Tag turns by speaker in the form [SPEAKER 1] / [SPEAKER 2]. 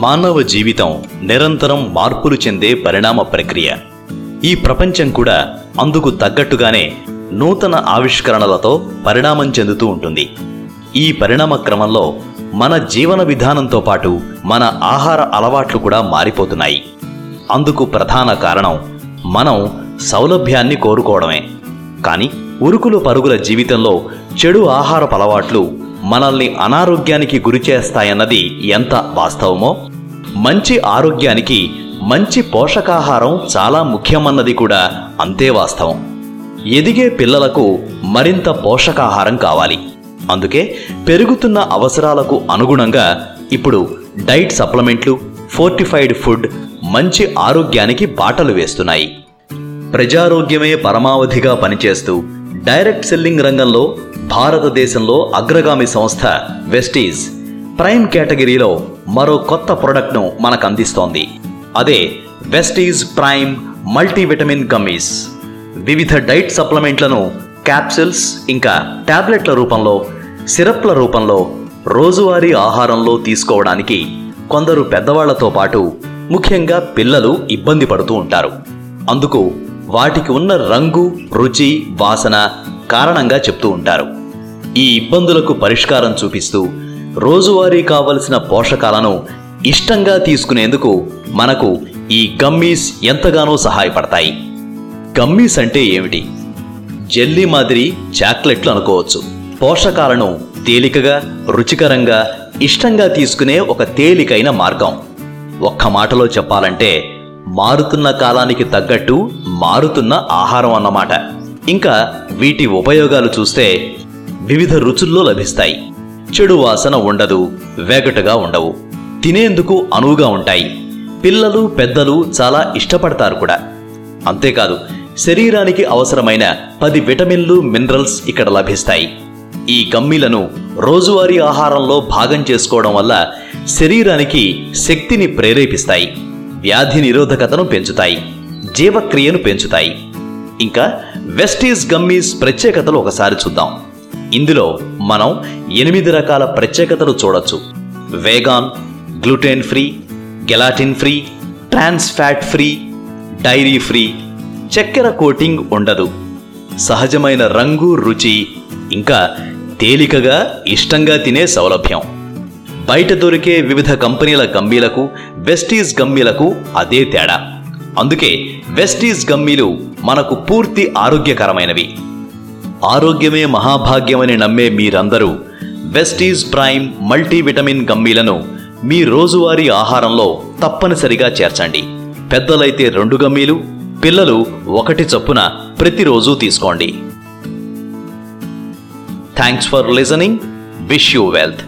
[SPEAKER 1] మానవ జీవితం నిరంతరం మార్పులు చెందే పరిణామ ప్రక్రియ. ఈ ప్రపంచం కూడా అందుకు తగ్గట్టుగానే నూతన ఆవిష్కరణలతో పరిణామం చెందుతూ ఉంటుంది. ఈ పరిణామ క్రమంలో మన జీవన విధానంతో పాటు మన ఆహార అలవాట్లు కూడా మారిపోతున్నాయి. అందుకు ప్రధాన కారణం మనం సౌలభ్యాన్ని కోరుకోవడమే. కానీ ఉరుకులు పరుగుల జీవితంలో చెడు ఆహారపు అలవాట్లు మనల్ని అనారోగ్యానికి గురి చేస్తాయన్నది ఎంత వాస్తవమో మంచి ఆరోగ్యానికి మంచి పోషకాహారం చాలా ముఖ్యమన్నది కూడా అంతే వాస్తవం. ఎదిగే పిల్లలకు మరింత పోషకాహారం కావాలి. అందుకే పెరుగుతున్న అవసరాలకు అనుగుణంగా ఇప్పుడు డైట్ సప్లిమెంట్లు ఫోర్టిఫైడ్ ఫుడ్ మంచి ఆరోగ్యానికి బాటలు వేస్తున్నాయి. ప్రజారోగ్యమే పరమావధిగా పనిచేస్తూ డైరెక్ట్ సెల్లింగ్ రంగంలో భారతదేశంలో అగ్రగామి సంస్థ వెస్టీజ్. ప్రైమ్ కేటగిరీలో మరో కొత్త ప్రొడక్ట్ను మనకు అందిస్తోంది అదే వెస్టీజ్ ప్రైమ్ మల్టీవిటమిన్ గమ్మీస్. వివిధ డైట్ సప్లిమెంట్లను క్యాప్సిల్స్ ఇంకా టాబ్లెట్ల రూపంలో సిరప్ల రూపంలో రోజువారీ ఆహారంలో తీసుకోవడానికి కొందరు పెద్దవాళ్ళతో పాటు ముఖ్యంగా పిల్లలు ఇబ్బంది పడుతూ ఉంటారు. అందుకు వాటికి ఉన్న రంగు రుచి వాసన కారణంగా చెప్తూ ఉంటారు. ఈ ఇబ్బందులకు పరిష్కారం చూపిస్తూ రోజువారీ కావలసిన పోషకాలను ఇష్టంగా తీసుకునేందుకు మనకు ఈ గమ్మీస్ ఎంతగానో సహాయపడతాయి. గమ్మీస్ అంటే ఏమిటి? జెల్లీ మాదిరి చాక్లెట్లు అనుకోవచ్చు. పోషకాలను తేలికగా రుచికరంగా ఇష్టంగా తీసుకునే ఒక తేలికైన మార్గం. ఒక్క మాటలో చెప్పాలంటే మారుతున్న కాలానికి తగ్గట్టు మారుతున్న ఆహారం అన్నమాట. ఇంకా వీటి ఉపయోగాలు చూస్తే వివిధ రుచుల్లో లభిస్తాయి. చెడు వాసన ఉండదు వేగటగా ఉండవు. తినేందుకు అనువుగా ఉంటాయి. పిల్లలు పెద్దలు చాలా ఇష్టపడతారు కూడా. అంతేకాదు శరీరానికి అవసరమైన పది విటమిన్లు మినరల్స్ ఇక్కడ లభిస్తాయి. ఈ గమ్మీలను రోజువారీ ఆహారంలో భాగం చేసుకోవడం వల్ల శరీరానికి శక్తిని ప్రేరేపిస్తాయి వ్యాధి నిరోధకతను పెంచుతాయి జీవక్రియను పెంచుతాయి. ఇంకా వెస్టీస్ గమ్మీస్ ప్రత్యేకతలు ఒకసారి చూద్దాం. ఇందులో మనం ఎనిమిది రకాల ప్రత్యేకతలు చూడొచ్చు. Vegan gluten free gelatin free trans fat free dairy free చక్కెర కోటింగ్ ఉండదు. సహజమైన రంగు రుచి ఇంకా తేలికగా ఇష్టంగా తినే సౌలభ్యం. బయట దొరికే వివిధ కంపెనీల గమ్మీలకు వెస్టీస్ గమ్మీలకు అదే తేడా. అందుకే వెస్టీస్ గమ్మీలు మనకు పూర్తి ఆరోగ్యకరమైనవి. ఆరోగ్యమే మహాభాగ్యమని నమ్మే మీరందరూ వెస్టీస్ ప్రైమ్ మల్టీవిటమిన్ గమ్మీలను మీ రోజువారీ ఆహారంలో తప్పనిసరిగా చేర్చండి. పెద్దలైతే రెండు గమ్మీలు పిల్లలు ఒకటి చొప్పున ప్రతిరోజు తీసుకోండి. Thanks for listening wish you wealth